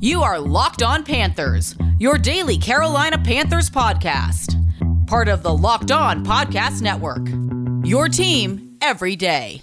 You are Locked On Panthers, your daily Carolina Panthers podcast. Part of the Locked On Podcast Network. Your team every day.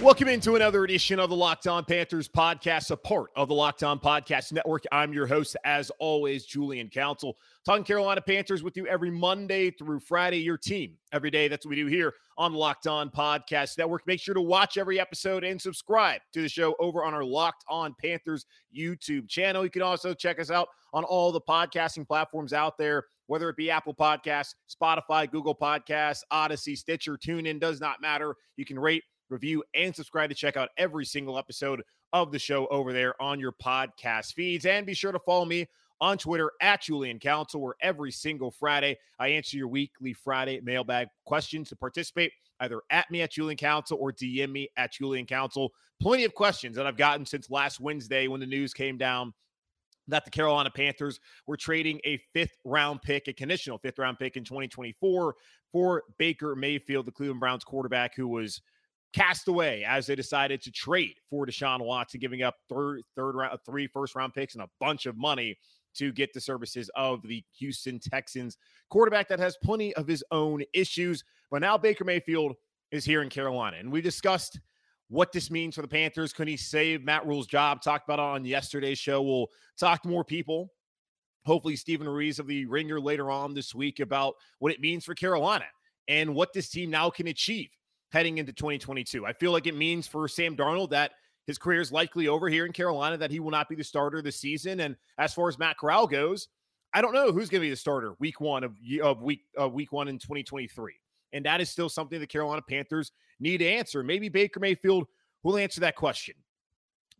Welcome into another edition of the Locked On Panthers podcast, a part of the Locked On Podcast Network. I'm your host, as always, Julian Council, talking Carolina Panthers with you every Monday through Friday, your team every day. That's what we do here on Locked On Podcast Network. Make sure to watch every episode and subscribe to the show over on our Locked On Panthers YouTube channel. You can also check us out on all the podcasting platforms out there whether it be Apple Podcasts, Spotify, Google Podcasts, Audacy, Stitcher, TuneIn, does not matter. You can rate, review, and subscribe to check out every single episode of the show over there on your podcast feeds. And be sure to follow me on Twitter at Julian Council, where every single Friday I answer your weekly Friday mailbag questions to participate. Either at me at Julian Council or DM me at Julian Council. Plenty of questions that I've gotten since last Wednesday when the news came down that the Carolina Panthers were trading a fifth round pick, a conditional fifth round pick in 2024 for Baker Mayfield, the Cleveland Browns quarterback who was cast away as they decided to trade for Deshaun Watson, giving up third, third round, three first round picks and a bunch of money to get the services of the Houston Texans quarterback that has plenty of his own issues. But now Baker Mayfield is here in Carolina. And we discussed what this means for the Panthers. Could he save Matt Rhule's job? Talked about on yesterday's show. We'll talk to more people. Hopefully, Stephen Ruiz of the Ringer later on this week about what it means for Carolina and what this team now can achieve heading into 2022. I feel like it means for Sam Darnold that his career is likely over here in Carolina, that he will not be the starter this season. And as far as Matt Corral goes, I don't know who's going to be the starter week one of, of week of week one in 2023. And that is still something the Carolina Panthers need to answer. Maybe Baker Mayfield will answer that question.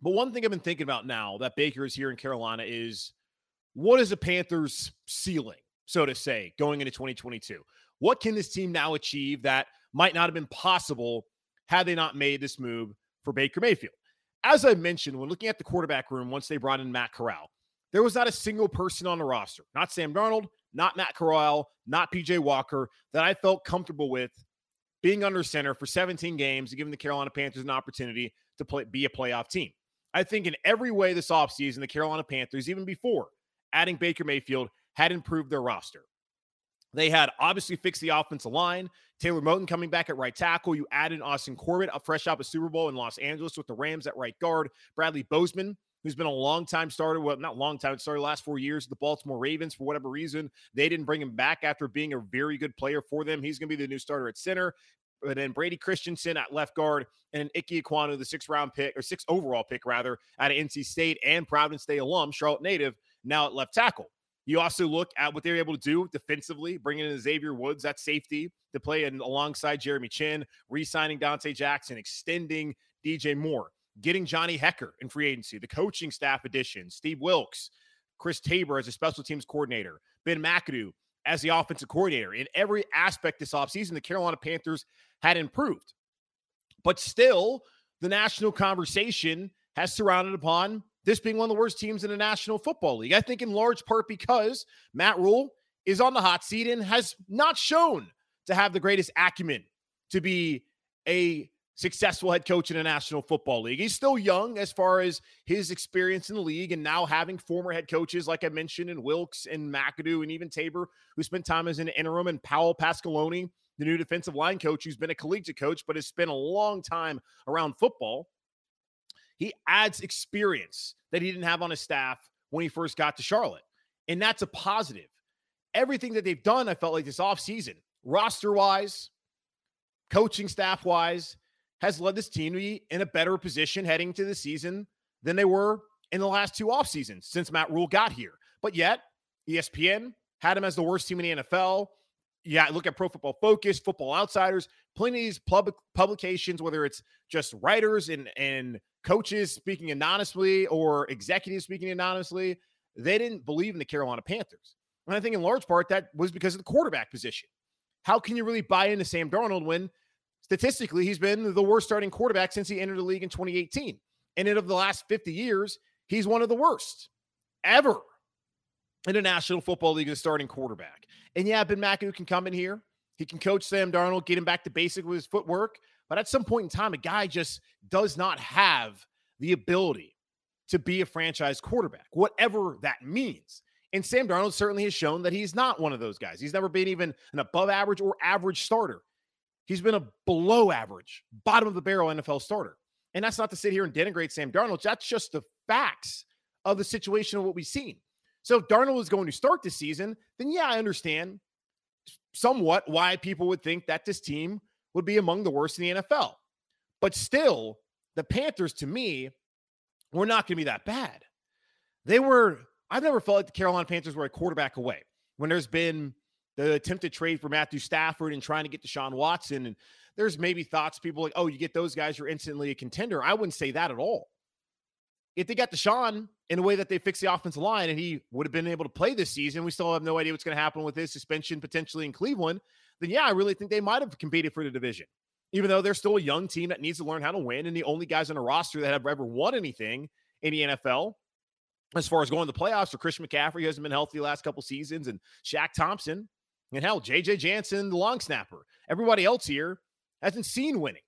But one thing I've been thinking about now that Baker is here in Carolina is what is the Panthers' ceiling, so to say, going into 2022? What can this team now achieve that might not have been possible had they not made this move for Baker Mayfield. As I mentioned, when looking at the quarterback room once they brought in Matt Corral, there was not a single person on the roster, not Sam Darnold, not Matt Corral, not PJ Walker, that I felt comfortable with being under center for 17 games and giving the Carolina Panthers an opportunity to play, be a playoff team. I think in every way this offseason, the Carolina Panthers, even before adding Baker Mayfield, had improved their roster. They had obviously fixed the offensive line. Taylor Moton coming back at right tackle. You added Austin Corbett, a fresh out of Super Bowl in Los Angeles with the Rams at right guard. Bradley Bozeman, who's been a long time starter. Well, not long time, started last four years. The Baltimore Ravens, for whatever reason, they didn't bring him back after being a very good player for them. He's going to be the new starter at center. But then Brady Christensen at left guard and Ike Ekwonu, the six round pick or six overall pick rather, out of NC State and Providence State alum, Charlotte native, now at left tackle. You also look at what they're able to do defensively, bringing in Xavier Woods, that safety, to play in, alongside Jeremy Chinn, re signing Donte Jackson, extending DJ Moore, getting Johnny Hekker in free agency, the coaching staff addition, Steve Wilks, Chris Tabor as a special teams coordinator, Ben McAdoo as the offensive coordinator. In every aspect this offseason, the Carolina Panthers had improved. But still, the national conversation has surrounded upon this being one of the worst teams in the National Football League. I think in large part because Matt Rhule is on the hot seat and has not shown to have the greatest acumen to be a successful head coach in the National Football League. He's still young as far as his experience in the league and now having former head coaches, like I mentioned, in Wilks and McAdoo and even Tabor, who spent time as an interim, and Paul Pasqualoni, the new defensive line coach, who's been a collegiate coach, but has spent a long time around football. He adds experience that he didn't have on his staff when he first got to Charlotte. And that's a positive. Everything that they've done, I felt like this offseason, roster wise, coaching staff wise, has led this team to be in a better position heading to the season than they were in the last two off seasons since Matt Rhule got here. But yet, ESPN had him as the worst team in the NFL. Yeah, look at Pro Football Focus, Football Outsiders, plenty of these public publications, whether it's just writers and and coaches speaking anonymously or executives speaking anonymously, they didn't believe in the Carolina Panthers. And I think in large part that was because of the quarterback position. How can you really buy into Sam Darnold when statistically he's been the worst starting quarterback since he entered the league in 2018? And in of the last 50 years, he's one of the worst ever in National Football League as starting quarterback. And yeah, Ben McAdoo can come in here He can coach Sam Darnold, get him back to basic with his footwork. But at some point in time, a guy just does not have the ability to be a franchise quarterback, whatever that means. And Sam Darnold certainly has shown that he's not one of those guys. He's never been even an above average or average starter. He's been a below average, bottom of the barrel NFL starter. And that's not to sit here and denigrate Sam Darnold. That's just the facts of the situation of what we've seen. So if Darnold is going to start this season, then yeah, I understand somewhat why people would think that this team would be among the worst in the NFL. But still, the Panthers, to me, were not going to be that bad. They were, I've never felt like the Carolina Panthers were a quarterback away when there's been the attempted trade for Matthew Stafford and trying to get Deshaun Watson. And there's maybe thoughts people like, oh, you get those guys, you're instantly a contender. I wouldn't say that at all. If they got Deshaun in a way that they fix the offensive line and he would have been able to play this season, we still have no idea what's going to happen with his suspension potentially in Cleveland. Then, yeah, I really think they might have competed for the division, even though they're still a young team that needs to learn how to win. And the only guys on the roster that have ever won anything in the NFL as far as going to the playoffs are Christian McCaffrey, who hasn't been healthy the last couple seasons, and Shaq Thompson, and hell, JJ Jansen, the long snapper. Everybody else here hasn't seen winning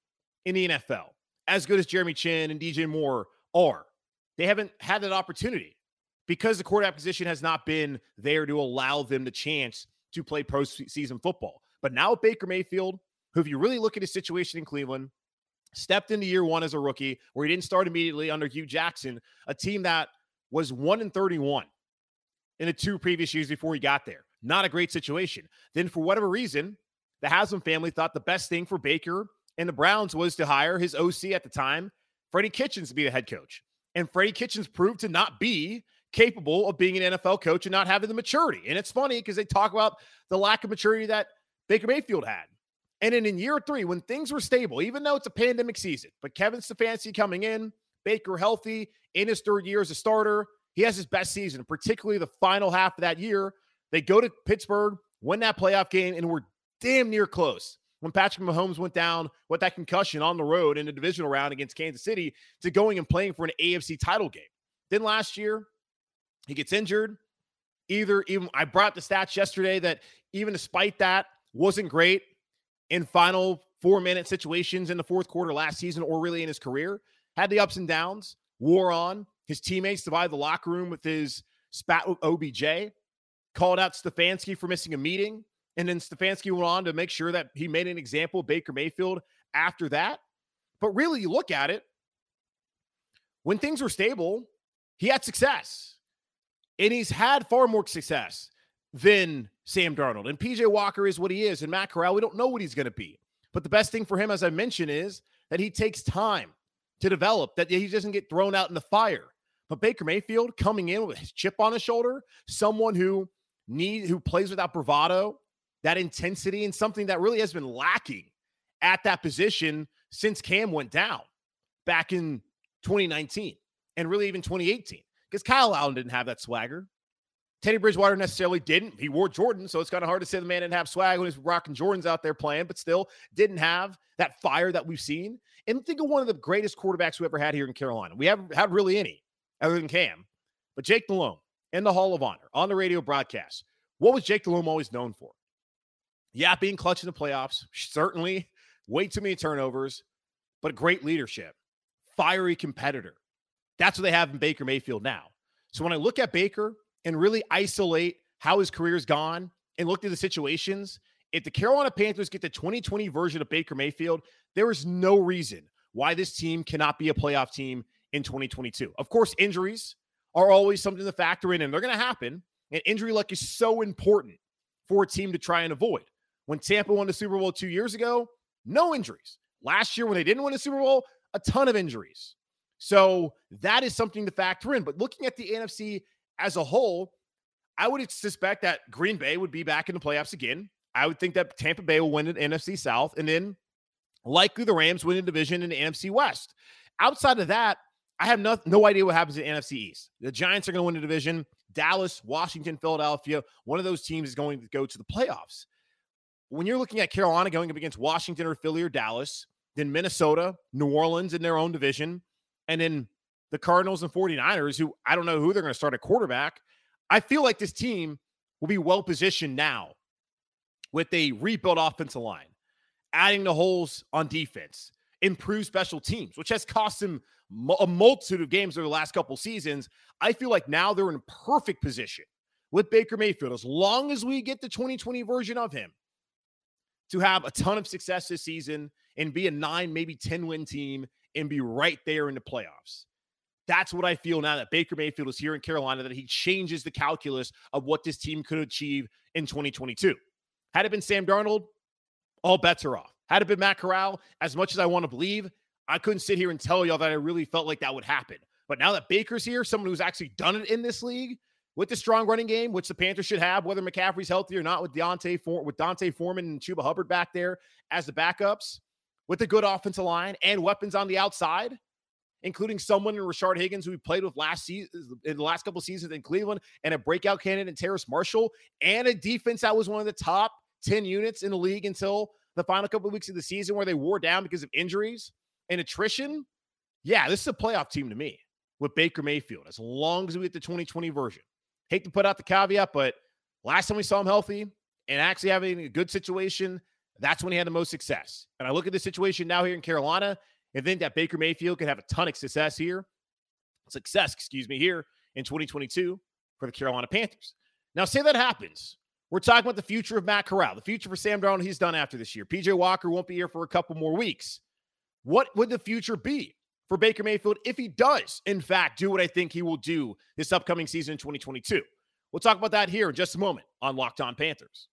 in the NFL as good as Jeremy Chinn and DJ Moore are. They haven't had that opportunity because the quarterback position has not been there to allow them the chance to play postseason football. But now with Baker Mayfield, who, if you really look at his situation in Cleveland, stepped into year one as a rookie, where he didn't start immediately under Hue Jackson, a team that was one in 31 in the two previous years before he got there. Not a great situation. Then, for whatever reason, the Haslam family thought the best thing for Baker and the Browns was to hire his OC at the time, Freddie Kitchens, to be the head coach. And Freddie Kitchens proved to not be capable of being an NFL coach and not having the maturity. And it's funny because they talk about the lack of maturity that Baker Mayfield had. And then in year three, when things were stable, even though it's a pandemic season, but Kevin Stefanski coming in, Baker healthy in his third year as a starter, he has his best season, particularly the final half of that year. They go to Pittsburgh, win that playoff game, and we're damn near close when Patrick Mahomes went down with that concussion on the road in the divisional round against Kansas City to going and playing for an AFC title game. Then last year, he gets injured. Either even I brought the stats yesterday that even despite that wasn't great in final four minute situations in the fourth quarter last season or really in his career. Had the ups and downs, wore on. His teammates divided the locker room with his spat with OBJ, called out Stefanski for missing a meeting. And then Stefanski went on to make sure that he made an example of Baker Mayfield after that. But really, you look at it, when things were stable, he had success. And he's had far more success than Sam Darnold. And PJ Walker is what he is. And Matt Corral, we don't know what he's going to be. But the best thing for him, as I mentioned, is that he takes time to develop, that he doesn't get thrown out in the fire. But Baker Mayfield coming in with his chip on his shoulder, someone who need who plays without bravado, that intensity, and something that really has been lacking at that position since Cam went down back in 2019 and really even 2018. Because Kyle Allen didn't have that swagger. Teddy Bridgewater necessarily didn't. He wore Jordan, so it's kind of hard to say the man didn't have swag when he's rocking Jordans out there playing, but still didn't have that fire that we've seen. And think of one of the greatest quarterbacks we ever had here in Carolina. We haven't had really any other than Cam, but Jake Delhomme in the Hall of Honor on the radio broadcast. What was Jake Delhomme always known for? Yeah, being clutch in the playoffs, certainly way too many turnovers, but great leadership, fiery competitor. That's what they have in Baker Mayfield now. So when I look at Baker and really isolate how his career's gone and look at the situations, if the Carolina Panthers get the 2020 version of Baker Mayfield, there is no reason why this team cannot be a playoff team in 2022. Of course, injuries are always something to factor in, and they're going to happen. And injury luck is so important for a team to try and avoid. When Tampa won the Super Bowl two years ago, no injuries. Last year, when they didn't win the Super Bowl, a ton of injuries. So that is something to factor in. But looking at the NFC as a whole, I would suspect that Green Bay would be back in the playoffs again. I would think that Tampa Bay will win the NFC South, and then likely the Rams win the division in the NFC West. Outside of that, I have no, no idea what happens in NFC East. The Giants are going to win the division. Dallas, Washington, Philadelphia, one of those teams is going to go to the playoffs when you're looking at Carolina going up against Washington or Philly or Dallas, then Minnesota, New Orleans in their own division, and then the Cardinals and 49ers, who I don't know who they're going to start at quarterback. I feel like this team will be well positioned now with a rebuilt offensive line, adding the holes on defense, improve special teams, which has cost him a multitude of games over the last couple seasons. I feel like now they're in perfect position with Baker Mayfield, as long as we get the 2020 version of him, to have a ton of success this season and be a nine, maybe 10 win team and be right there in the playoffs. That's what I feel now that Baker Mayfield is here in Carolina, that he changes the calculus of what this team could achieve in 2022. Had it been Sam Darnold, all bets are off. Had it been Matt Corral, as much as I want to believe, I couldn't sit here and tell y'all that I really felt like that would happen. But now that Baker's here, someone who's actually done it in this league with the strong running game, which the Panthers should have, whether McCaffrey's healthy or not, with D'Onta For- with D'Onta Foreman and Chuba Hubbard back there as the backups, with a good offensive line and weapons on the outside, including someone in Rashard Higgins who we played with last season in the last couple seasons in Cleveland, and a breakout candidate in Terrace Marshall, and a defense that was one of the top 10 units in the league until the final couple of weeks of the season where they wore down because of injuries and attrition. Yeah, this is a playoff team to me with Baker Mayfield, as long as we get the 2020 version. Hate to put out the caveat, but last time we saw him healthy and actually having a good situation, that's when he had the most success. And I look at the situation now here in Carolina and think that Baker Mayfield could have a ton of success here, success, excuse me, here in 2022 for the Carolina Panthers. Now, say that happens. We're talking about the future of Matt Corral, the future for Sam Darnold. He's done after this year. PJ Walker won't be here for a couple more weeks. What would the future be for Baker Mayfield if he does, in fact, do what I think he will do this upcoming season in 2022? We'll talk about that here in just a moment on Locked On Panthers.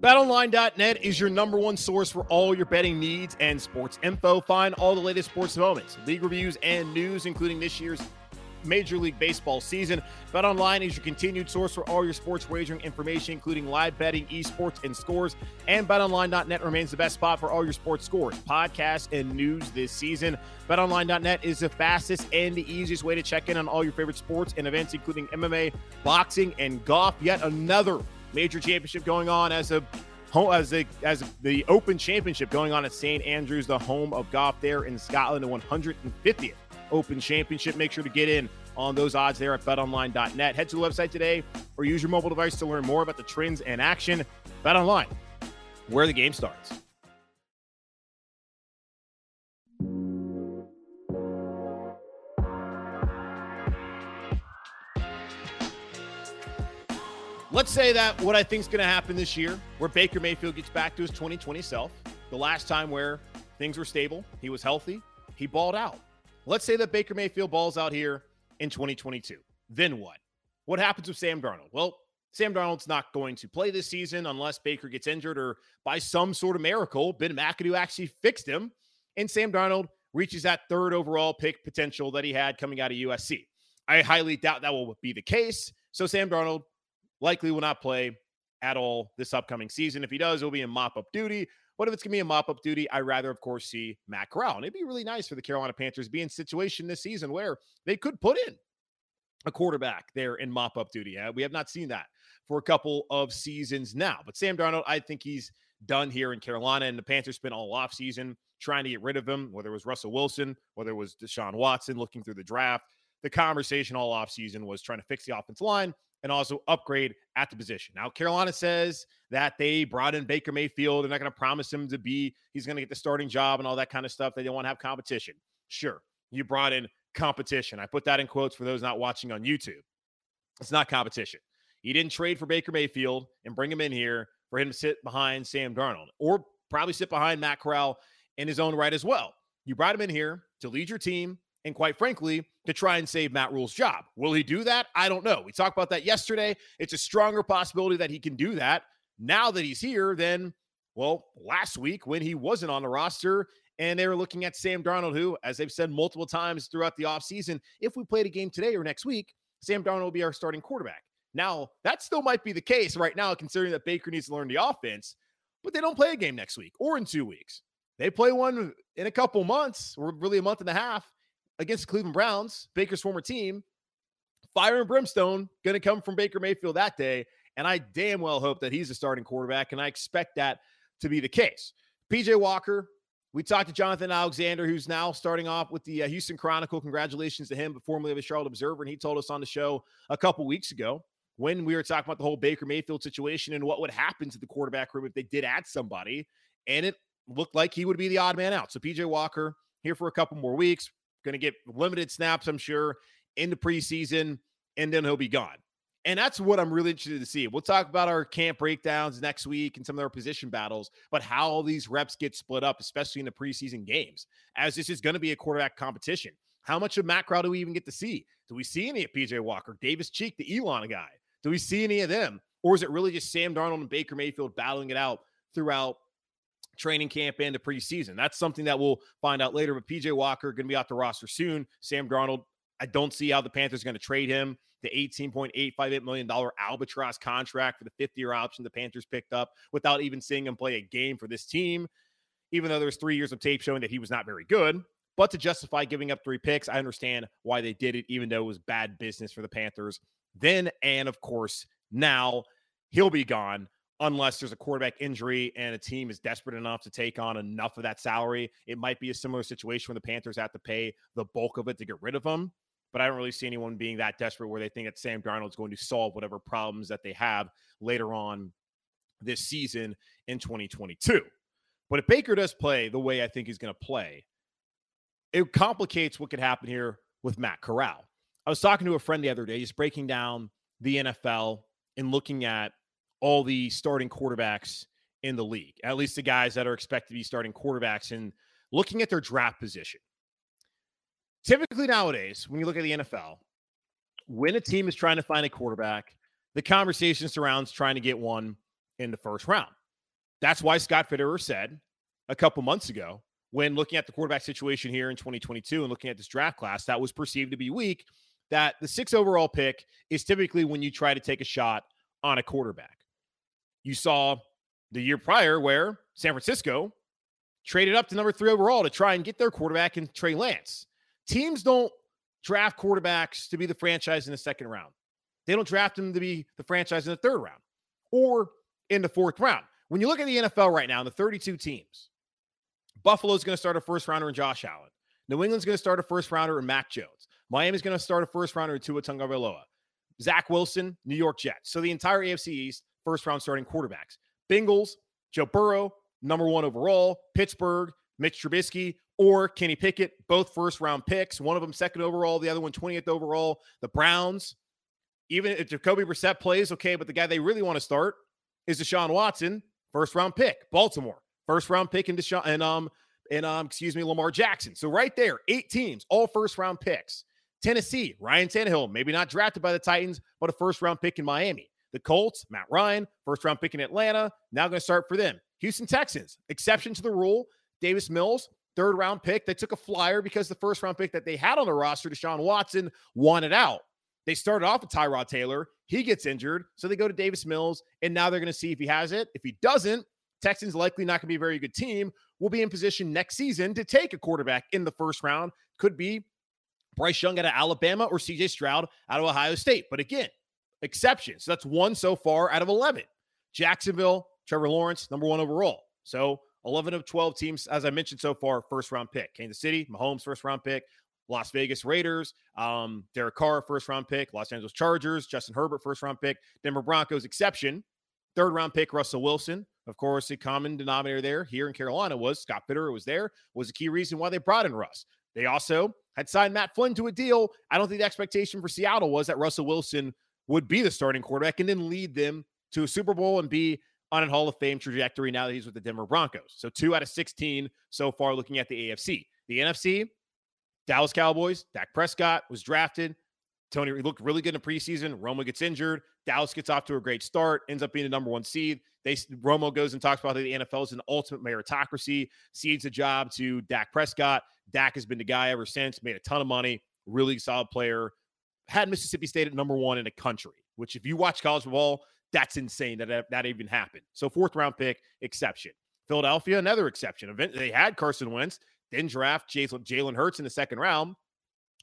BetOnline.net is your number one source for all your betting needs and sports info. Find all the latest sports moments, league reviews, and news, including this year's Major League Baseball season. BetOnline is your continued source for all your sports wagering information, including live betting, esports, and scores. And BetOnline.net remains the best spot for all your sports scores, podcasts, and news this season. BetOnline.net is the fastest and the easiest way to check in on all your favorite sports and events, including MMA, boxing, and golf. Yet another major championship going on as a as a, as the Open Championship going on at St Andrews, the home of golf there in Scotland, the 150th Open Championship. Make sure to get in on those odds there at betonline.net. Head to the website today or use your mobile device to learn more about the trends and action. BetOnline, where the game starts. Let's say that what I think is going to happen this year, where Baker Mayfield gets back to his 2020 self, the last time where things were stable, he was healthy, he balled out. Let's say that Baker Mayfield balls out here in 2022. Then what? What happens with Sam Darnold? Well, Sam Darnold's not going to play this season unless Baker gets injured or by some sort of miracle, Ben McAdoo actually fixed him. And Sam Darnold reaches that third overall pick potential that he had coming out of USC. I highly doubt that will be the case. So Sam Darnold likely will not play at all this upcoming season. If he does, it'll be in mop up duty. What if it's going to be a mop up duty? I rather, of course, see Matt Corral. And it'd be really nice for the Carolina Panthers be in situation this season where they could put in a quarterback there in mop up duty. Uh, we have not seen that for a couple of seasons now. But Sam Darnold, I think he's done here in Carolina, and the Panthers spent all off season trying to get rid of him, whether it was Russell Wilson, whether it was Deshaun Watson looking through the draft. The conversation all off season was trying to fix the offensive line and also upgrade at the position. Now, Carolina says that they brought in Baker Mayfield. They're not going to promise him to be, he's going to get the starting job and all that kind of stuff. They don't want to have competition. Sure, you brought in competition. I put that in quotes for those not watching on YouTube. It's not competition. You didn't trade for Baker Mayfield and bring him in here for him to sit behind Sam Darnold or probably sit behind Matt Corral in his own right as well. You brought him in here to lead your team and quite frankly, to try and save Matt Rhule's job. Will he do that? I don't know. We talked about that yesterday. It's a stronger possibility that he can do that. Now that he's here, then, well, last week when he wasn't on the roster and they were looking at Sam Darnold, who, as they've said multiple times throughout the offseason, if we played a game today or next week, Sam Darnold will be our starting quarterback. Now, that still might be the case right now, considering that Baker needs to learn the offense, but they don't play a game next week or in two weeks. They play one in a couple months, or really a month and a half against the Cleveland Browns, Baker's former team. Fire and brimstone going to come from Baker Mayfield that day. And I damn well hope that he's a starting quarterback. And I expect that to be the case. PJ Walker, we talked to Jonathan Alexander, who's now starting off with the uh, Houston Chronicle. Congratulations to him, but formerly of the Charlotte Observer. And he told us on the show a couple weeks ago when we were talking about the whole Baker Mayfield situation and what would happen to the quarterback room if they did add somebody. And it looked like he would be the odd man out. So PJ Walker here for a couple more weeks, going to get limited snaps, I'm sure, in the preseason, and then he'll be gone. And that's what I'm really interested to see. We'll talk about our camp breakdowns next week and some of our position battles, but how all these reps get split up, especially in the preseason games, as this is going to be a quarterback competition. How much of Matt Corral do we even get to see? Do we see any of PJ Walker, Davis Cheek, the Elon guy? Do we see any of them? Or is it really just Sam Darnold and Baker Mayfield battling it out throughout training camp and the preseason? That's something that we'll find out later. But PJ Walker going to be off the roster soon. Sam Darnold, I don't see how the Panthers are going to trade him. The $18.858 million albatross contract for the fifth year option the Panthers picked up without even seeing him play a game for this team, even though there's three years of tape showing that he was not very good. But to justify giving up three picks, I understand why they did it, even though it was bad business for the Panthers then. And of course, now he'll be gone unless there's a quarterback injury and a team is desperate enough to take on enough of that salary. It might be a similar situation when the Panthers have to pay the bulk of it to get rid of him. But I don't really see anyone being that desperate where they think that Sam Darnold's going to solve whatever problems that they have later on this season in 2022. But if Baker does play the way I think he's going to play, it complicates what could happen here with Matt Corral. I was talking to a friend the other day, just breaking down the NFL and looking at all the starting quarterbacks in the league, at least the guys that are expected to be starting quarterbacks, and looking at their draft position. Typically, nowadays, when you look at the NFL, when a team is trying to find a quarterback, the conversation surrounds trying to get one in the first round. That's why Scott Fitterer said a couple months ago when looking at the quarterback situation here in 2022 and looking at this draft class that was perceived to be weak, that the six overall pick is typically when you try to take a shot on a quarterback. You saw the year prior where San Francisco traded up to number three overall to try and get their quarterback in Trey Lance. Teams don't draft quarterbacks to be the franchise in the second round. They don't draft them to be the franchise in the third round or in the fourth round. When you look at the NFL right now, the 32 teams, Buffalo's going to start a first rounder in Josh Allen. New England's going to start a first rounder in Mac Jones. Miami's going to start a first rounder in Tua Tagovailoa. Zach Wilson, New York Jets. So the entire AFC East, first round starting quarterbacks. Bengals, Joe Burrow, number one overall. Pittsburgh, Mitch Trubisky, or Kenny Pickett, both first round picks. One of them second overall, the other one 20th overall. The Browns, even if Jacoby Brissett plays, okay, but the guy they really want to start is Deshaun Watson, first round pick. Baltimore, first round pick in Deshaun and um and um excuse me Lamar Jackson. So right there, eight teams, all first round picks. Tennessee, Ryan Tannehill, maybe not drafted by the Titans, but a first round pick in Miami. The Colts, Matt Ryan, first round pick in Atlanta, now going to start for them. Houston Texans, exception to the rule. Davis Mills, third round pick. They took a flyer because the first round pick that they had on the roster, Deshaun Watson, wanted out. They started off with Tyrod Taylor. He gets injured. So they go to Davis Mills, and now they're going to see if he has it. If he doesn't, Texans likely not going to be a very good team. Will be in position next season to take a quarterback in the first round. Could be Bryce Young out of Alabama or CJ Stroud out of Ohio State. But again, exceptions. So that's one so far out of 11. Jacksonville, Trevor Lawrence, number one overall. So 11 of 12 teams, as I mentioned so far, first round pick. Kansas City, Mahomes, first round pick. Las Vegas Raiders, um, Derek Carr, first round pick. Los Angeles Chargers, Justin Herbert, first round pick. Denver Broncos, exception. Third round pick, Russell Wilson. Of course, a common denominator there here in Carolina was Scott Fitterer was there, was a key reason why they brought in Russ. They also had signed Matt Flynn to a deal. I don't think the expectation for Seattle was that Russell Wilson would be the starting quarterback and then lead them to a Super Bowl and be on a Hall of Fame trajectory now that he's with the Denver Broncos. So two out of 16 so far looking at the AFC. The NFC, Dallas Cowboys, Dak Prescott was drafted. Tony looked really good in the preseason. Romo gets injured. Dallas gets off to a great start, ends up being the number one seed. They Romo goes and talks about the NFL is an ultimate meritocracy, cedes a job to Dak Prescott. Dak has been the guy ever since, made a ton of money, really solid player. Had Mississippi State at number one in the country, which if you watch college football, that's insane that that even happened. So fourth round pick exception. Philadelphia, another exception. They had Carson Wentz, then draft Jalen Hurts in the second round.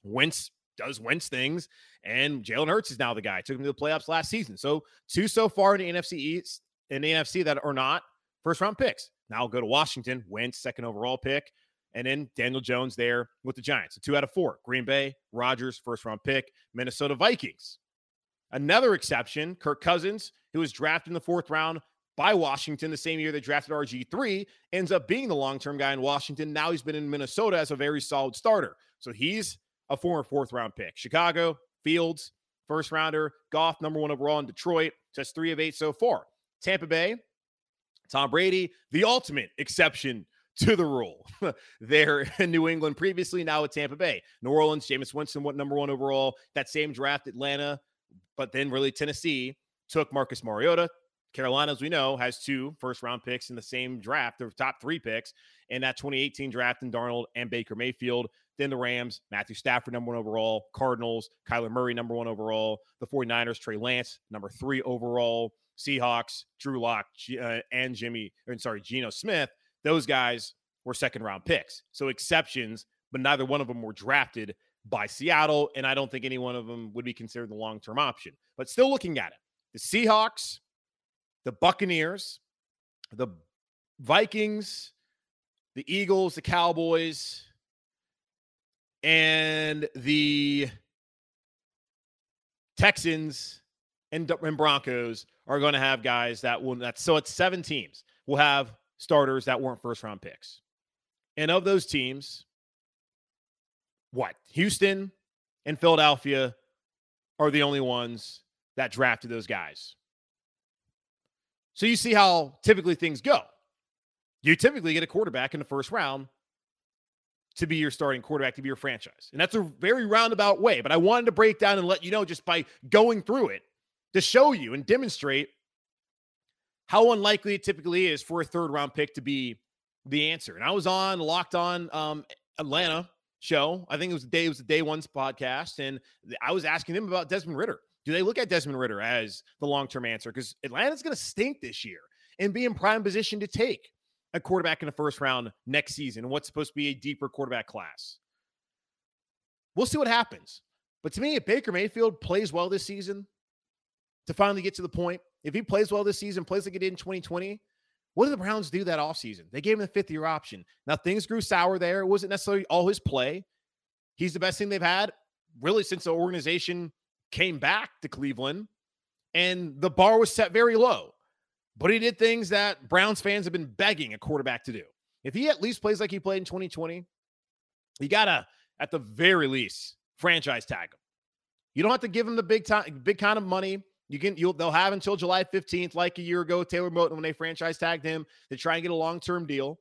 Wentz does Wentz things, and Jalen Hurts is now the guy. Took him to the playoffs last season. So two so far in the NFC East in the NFC that are not first round picks. Now go to Washington, Wentz, second overall pick, and then Daniel Jones there with the Giants. So two out of four. Green Bay, Rodgers, first round pick. Minnesota Vikings. Another exception, Kirk Cousins, who was drafted in the fourth round by Washington the same year they drafted RG3, ends up being the long term guy in Washington. Now he's been in Minnesota as a very solid starter. So he's a former fourth round pick. Chicago, Fields, first rounder, Goff, number one overall in Detroit. Just three of eight so far. Tampa Bay, Tom Brady, the ultimate exception to the rule. there in New England previously, now at Tampa Bay. New Orleans, Jameis Winston, what number one overall. That same draft, Atlanta, but then really Tennessee took Marcus Mariota. Carolina, as we know, has two first round picks in the same draft, their top three picks in that 2018 draft in Darnold and Baker Mayfield. Then the Rams, Matthew Stafford, number one overall. Cardinals, Kyler Murray, number one overall. The 49ers, Trey Lance, number three overall. Seahawks, Drew Lock, uh, and Jimmy, or sorry, Geno Smith, those guys were second round picks. So exceptions, but neither one of them were drafted by Seattle. And I don't think any one of them would be considered the long term option. But still looking at it, the Seahawks, the Buccaneers, the Vikings, the Eagles, the Cowboys, and the Texans and, and Broncos are going to have guys that will that so it's seven teams We'll have starters that weren't first round picks. And of those teams, what? Houston and Philadelphia are the only ones that drafted those guys. So you see how typically things go. You typically get a quarterback in the first round to be your starting quarterback, to be your franchise. And that's a very roundabout way. But I wanted to break down and let you know just by going through it to show you and demonstrate how unlikely it typically is for a third round pick to be the answer. And I was on Locked On um, Atlanta show. I think it was the day it was the day one's podcast, and I was asking them about Desmond Ridder. Do they look at Desmond Ridder as the long term answer? Because Atlanta's going to stink this year and be in prime position to take a quarterback in the first round next season. What's supposed to be a deeper quarterback class? We'll see what happens. But to me, if Baker Mayfield plays well this season, to finally get to the point. If he plays well this season, plays like he did in 2020, what did the Browns do that offseason? They gave him the fifth year option. Now things grew sour there. It wasn't necessarily all his play. He's the best thing they've had really since the organization came back to Cleveland. And the bar was set very low. But he did things that Browns fans have been begging a quarterback to do. If he at least plays like he played in 2020, you gotta, at the very least, franchise tag him. You don't have to give him the big time, big kind of money. You can you'll they'll have until July 15th, like a year ago, Taylor Moton when they franchise tagged him to try and get a long-term deal.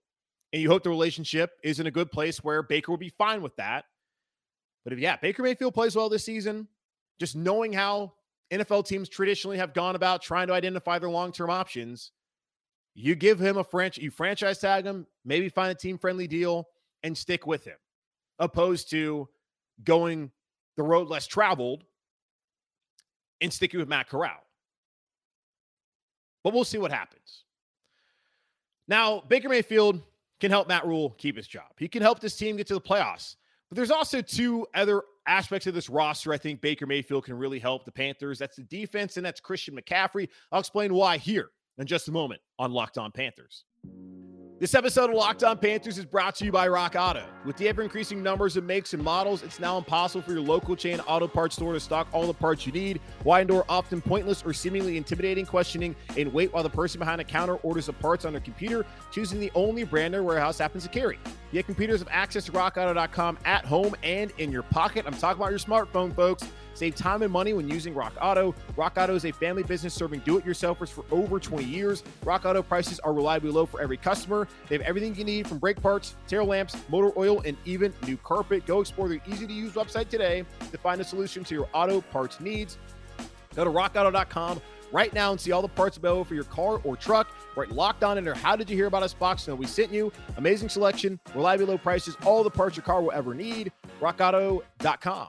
And you hope the relationship is in a good place where Baker will be fine with that. But if yeah, Baker Mayfield plays well this season, just knowing how NFL teams traditionally have gone about trying to identify their long-term options, you give him a franchise, you franchise tag him, maybe find a team-friendly deal and stick with him, opposed to going the road less traveled and sticking with Matt Corral. But we'll see what happens. Now, Baker Mayfield can help Matt Rhule keep his job. He can help this team get to the playoffs. But there's also two other aspects of this roster I think Baker Mayfield can really help the Panthers. That's the defense and that's Christian McCaffrey. I'll explain why here in just a moment on Locked On Panthers. This episode of Locked On Panthers is brought to you by Rock Auto. With the ever increasing numbers of makes and models, it's now impossible for your local chain auto parts store to stock all the parts you need. Why endure often pointless or seemingly intimidating questioning and wait while the person behind the counter orders the parts on their computer, choosing the only brand their warehouse happens to carry? Yet computers have access to rockauto.com at home and in your pocket. I'm talking about your smartphone, folks. Save time and money when using Rock Auto. Rock Auto is a family business serving do it yourselfers for over 20 years. Rock Auto prices are reliably low for every customer. They have everything you need from brake parts, tail lamps, motor oil, and even new carpet. Go explore their easy to use website today to find a solution to your auto parts needs. Go to rockauto.com right now and see all the parts available for your car or truck. Right locked on there. How did you hear about us box? So we sent you amazing selection, reliably low prices, all the parts your car will ever need. RockAuto.com.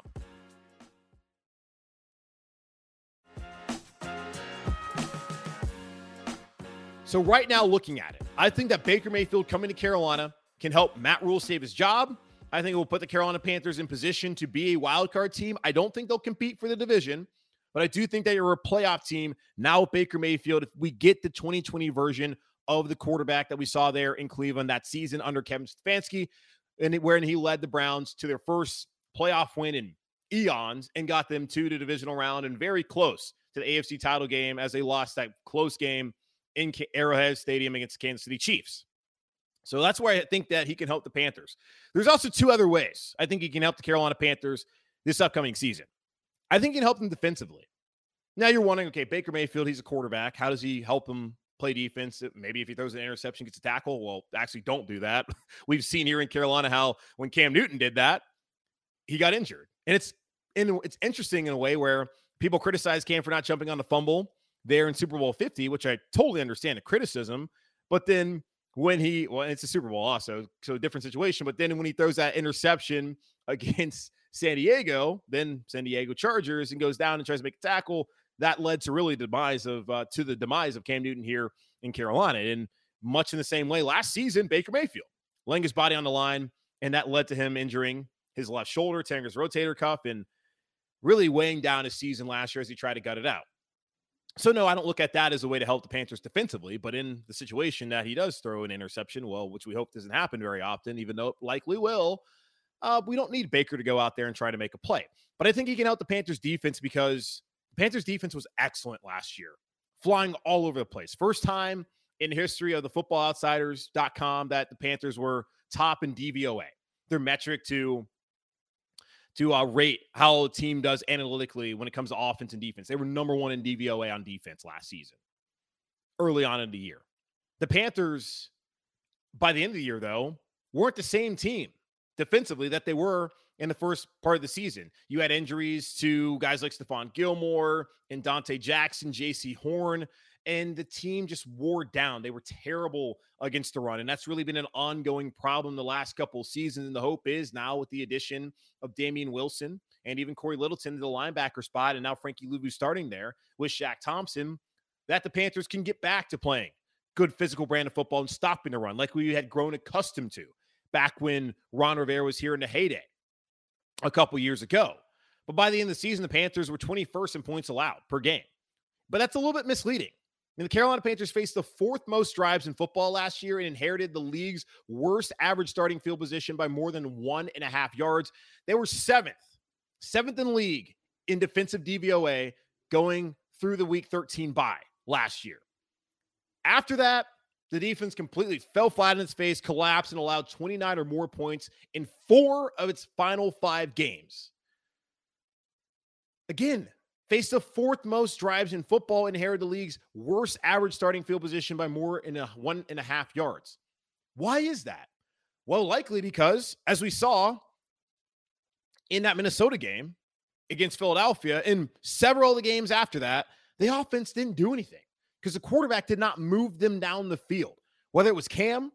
So right now, looking at it, I think that Baker Mayfield coming to Carolina can help Matt Rhule save his job. I think it will put the Carolina Panthers in position to be a wild card team. I don't think they'll compete for the division, but I do think that you're a playoff team now with Baker Mayfield. If we get the 2020 version of the quarterback that we saw there in Cleveland that season under Kevin Stefanski, and wherein he led the Browns to their first playoff win in eons and got them to the divisional round and very close to the AFC title game as they lost that close game in Arrowhead Stadium against the Kansas City Chiefs. So that's where I think that he can help the Panthers. There's also two other ways I think he can help the Carolina Panthers this upcoming season. I think he can help them defensively. Now you're wondering, okay, Baker Mayfield, he's a quarterback. How does he help him play defense? Maybe if he throws an interception, gets a tackle. Well, actually, don't do that. We've seen here in Carolina how when Cam Newton did that, he got injured. And it's in, it's interesting in a way where people criticize Cam for not jumping on the fumble there in Super Bowl 50, which I totally understand the criticism. But then when he well, it's a Super Bowl also, so a different situation. But then when he throws that interception against San Diego, then San Diego Chargers, and goes down and tries to make a tackle, that led to really the demise of uh, to the demise of Cam Newton here in Carolina. And much in the same way, last season Baker Mayfield laying his body on the line, and that led to him injuring his left shoulder, tearing his rotator cuff, and really weighing down his season last year as he tried to gut it out. So no, I don't look at that as a way to help the Panthers defensively, but in the situation that he does throw an interception, well, which we hope doesn't happen very often, even though it likely will, uh, we don't need Baker to go out there and try to make a play. But I think he can help the Panthers defense because the Panthers defense was excellent last year, flying all over the place. First time in history of the Football footballoutsiders.com that the Panthers were top in DVOA, their metric to to uh, rate how a team does analytically when it comes to offense and defense. They were number one in DVOA on defense last season, early on in the year. The Panthers, by the end of the year, though, weren't the same team defensively that they were in the first part of the season. You had injuries to guys like Stephon Gilmore and Donte Jackson, Jaycee Horn and the team just wore down. They were terrible against the run, and that's really been an ongoing problem the last couple seasons. And the hope is now with the addition of Damien Wilson and even Cory Littleton to the linebacker spot, and now Frankie Luvu starting there with Shaq Thompson, that the Panthers can get back to playing good physical brand of football and stopping the run like we had grown accustomed to back when Ron Rivera was here in the heyday a couple years ago. But by the end of the season, the Panthers were 21st in points allowed per game. But that's a little bit misleading and the Carolina Panthers faced the fourth most drives in football last year and inherited the league's worst average starting field position by more than one and a half yards. They were seventh, seventh in league in defensive DVOA going through the week 13 bye last year. After that, the defense completely fell flat in its face, collapsed, and allowed 29 or more points in four of its final five games. Again, faced the fourth most drives in football, inherited the league's worst average starting field position by more than a one and a half yards. Why is that? Well, likely because, as we saw in that Minnesota game against Philadelphia, and several of the games after that, the offense didn't do anything because the quarterback did not move them down the field. Whether it was Cam,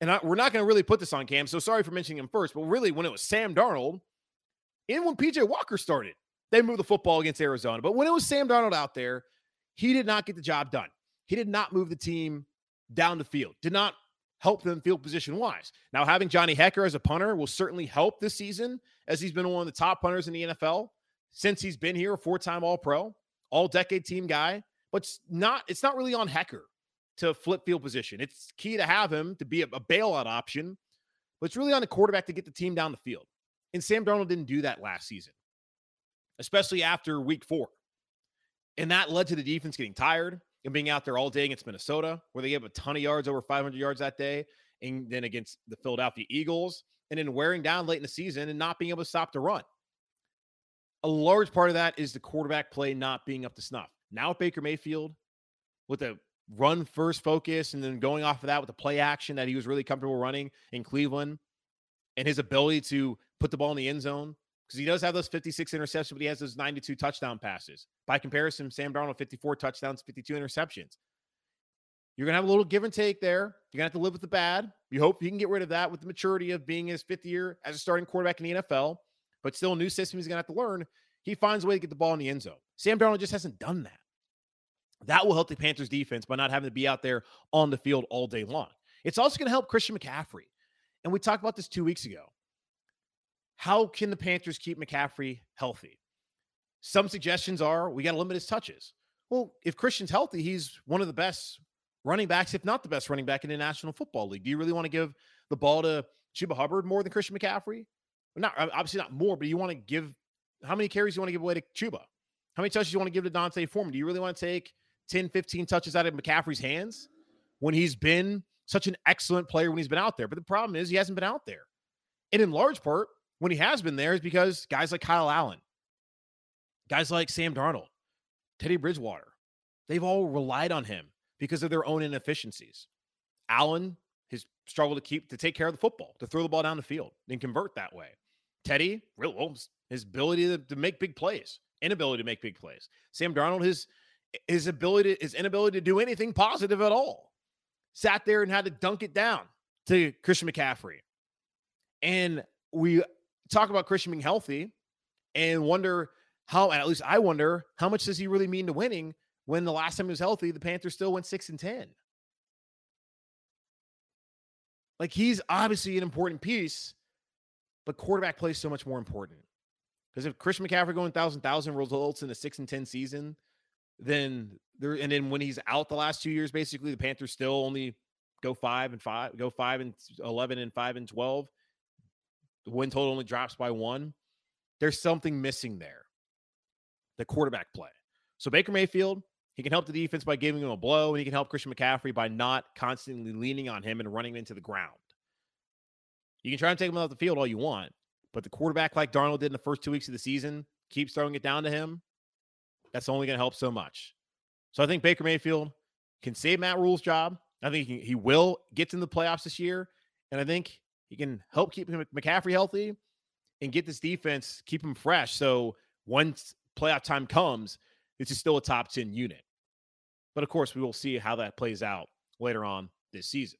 and I, we're not going to really put this on Cam, so sorry for mentioning him first, but really when it was Sam Darnold, and when PJ Walker started, they moved the football against Arizona. But when it was Sam Darnold out there, he did not get the job done. He did not move the team down the field, did not help them field position wise. Now, having Johnny Hekker as a punter will certainly help this season as he's been one of the top punters in the NFL since he's been here, a four time All Pro, all decade team guy. But it's not, it's not really on Hekker to flip field position. It's key to have him to be a, a bailout option, but it's really on the quarterback to get the team down the field. And Sam Darnold didn't do that last season especially after week four. And that led to the defense getting tired and being out there all day against Minnesota, where they gave a ton of yards, over 500 yards that day, and then against the Philadelphia Eagles, and then wearing down late in the season and not being able to stop the run. A large part of that is the quarterback play not being up to snuff. Now, Baker Mayfield, with a run first focus and then going off of that with the play action that he was really comfortable running in Cleveland and his ability to put the ball in the end zone because he does have those 56 interceptions, but he has those 92 touchdown passes. By comparison, Sam Darnold, 54 touchdowns, 52 interceptions. You're going to have a little give and take there. You're going to have to live with the bad. You hope you can get rid of that with the maturity of being his fifth year as a starting quarterback in the NFL, but still a new system he's to have to learn. He finds a way to get the ball in the end zone. Sam Darnold just hasn't done that. That will help the Panthers defense by not having to be out there on the field all day long. It's also going to help Christian McCaffrey. And we talked about this two weeks ago. How can the Panthers keep McCaffrey healthy? Some suggestions are we got to limit his touches. Well, if Christian's healthy, he's one of the best running backs, if not the best running back in the National Football League. Do you really want to give the ball to Chuba Hubbard more than Christian McCaffrey? Not obviously not more, but you want to give how many carries you want to give away to Chuba? How many touches you want to give to D'Onta Foreman? Do you really want to take 10, 15 touches out of McCaffrey's hands when he's been such an excellent player when he's been out there? But the problem is he hasn't been out there. And in large part, when he has been there is because guys like Kyle Allen, guys like Sam Darnold, Teddy Bridgewater, they've all relied on him because of their own inefficiencies. Allen has struggled to keep to take care of the football, to throw the ball down the field and convert that way. Teddy, real well, his ability to, to make big plays, inability to make big plays. Sam Darnold, his his ability, his inability to do anything positive at all. Sat there and had to dunk it down to Christian McCaffrey. And we talk about Christian being healthy and wonder how, at least I wonder, how much does he really mean to winning when the last time he was healthy, the Panthers still went six and 10? Like he's obviously an important piece, but quarterback play is so much more important. Because if Christian McCaffrey going thousand thousand results in a six and ten season, then there and then when he's out the last two years, basically the Panthers still only go five and five, go five and eleven and five and twelve. The win total only drops by one. There's something missing there. The quarterback play. So Baker Mayfield, he can help the defense by giving him a blow, and he can help Christian McCaffrey by not constantly leaning on him and running him into the ground. You can try and take him off the field all you want, but the quarterback, like Darnold did in the first two weeks of the season, keeps throwing it down to him. That's only going to help so much. So I think Baker Mayfield can save Matt Rhule's job. I think he, he will get to the playoffs this year. And I think he can help keep McCaffrey healthy and get this defense, keep him fresh. So once playoff time comes, this is still a top 10 unit. But of course, we will see how that plays out later on this season.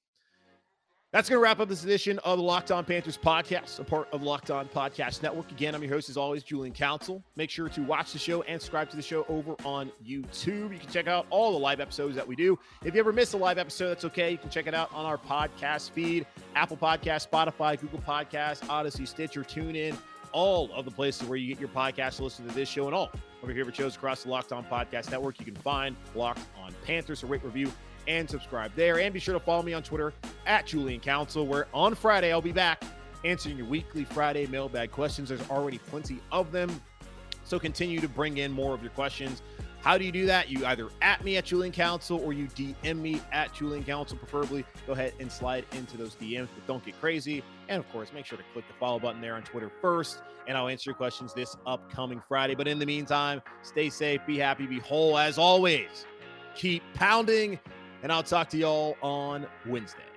That's going to wrap up this edition of the Locked On Panthers podcast, a part of Locked On Podcast Network. Again, I'm your host, as always, Julian Council. Make sure to watch the show and subscribe to the show over on YouTube. You can check out all the live episodes that we do. If you ever miss a live episode, that's okay. You can check it out on our podcast feed Apple Podcast, Spotify, Google Podcast, Audacy, Stitcher, TuneIn, all of the places where you get your podcast to listen to this show and all of your favorite shows across the Locked On Podcast Network. You can find Locked On Panthers, so rate, review, and subscribe there. And be sure to follow me on Twitter at Julian Council, where on Friday I'll be back answering your weekly Friday mailbag questions. There's already plenty of them. So continue to bring in more of your questions. How do you do that? You either at me at Julian Council or you DM me at Julian Council, preferably. Go ahead and slide into those DMs, but don't get crazy. And of course, make sure to click the follow button there on Twitter first, and I'll answer your questions this upcoming Friday. But in the meantime, stay safe, be happy, be whole as always. Keep pounding and I'll talk to y'all on Wednesday.